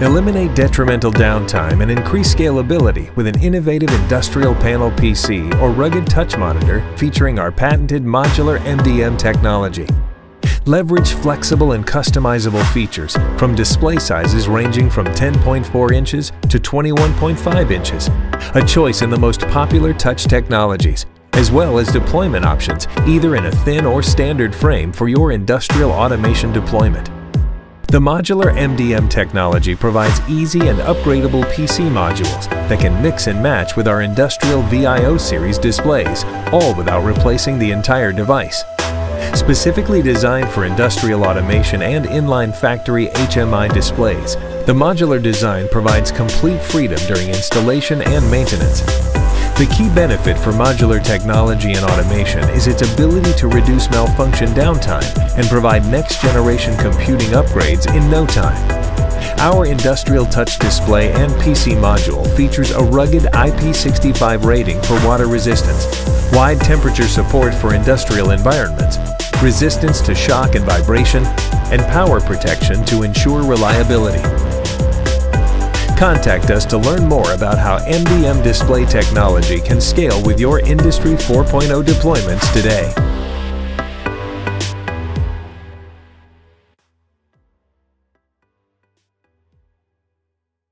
Eliminate detrimental downtime and increase scalability with an innovative industrial panel PC or rugged touch monitor featuring our patented modular MDM technology. Leverage flexible and customizable features from display sizes ranging from 10.4 inches to 21.5 inches, a choice in the most popular touch technologies, as well as deployment options either in a thin or standard frame for your industrial automation deployment. The modular MDM technology provides easy and upgradable PC modules that can mix and match with our industrial VIO series displays, all without replacing the entire device. Specifically designed for industrial automation and inline factory HMI displays, the modular design provides complete freedom during installation and maintenance. The key benefit for modular technology and automation is its ability to reduce malfunction downtime and provide next-generation computing upgrades in no time. Our industrial touch display and PC module features a rugged IP65 rating for water resistance, wide temperature support for industrial environments, resistance to shock and vibration, and power protection to ensure reliability. Contact us to learn more about how MDM display technology can scale with your Industry 4.0 deployments today.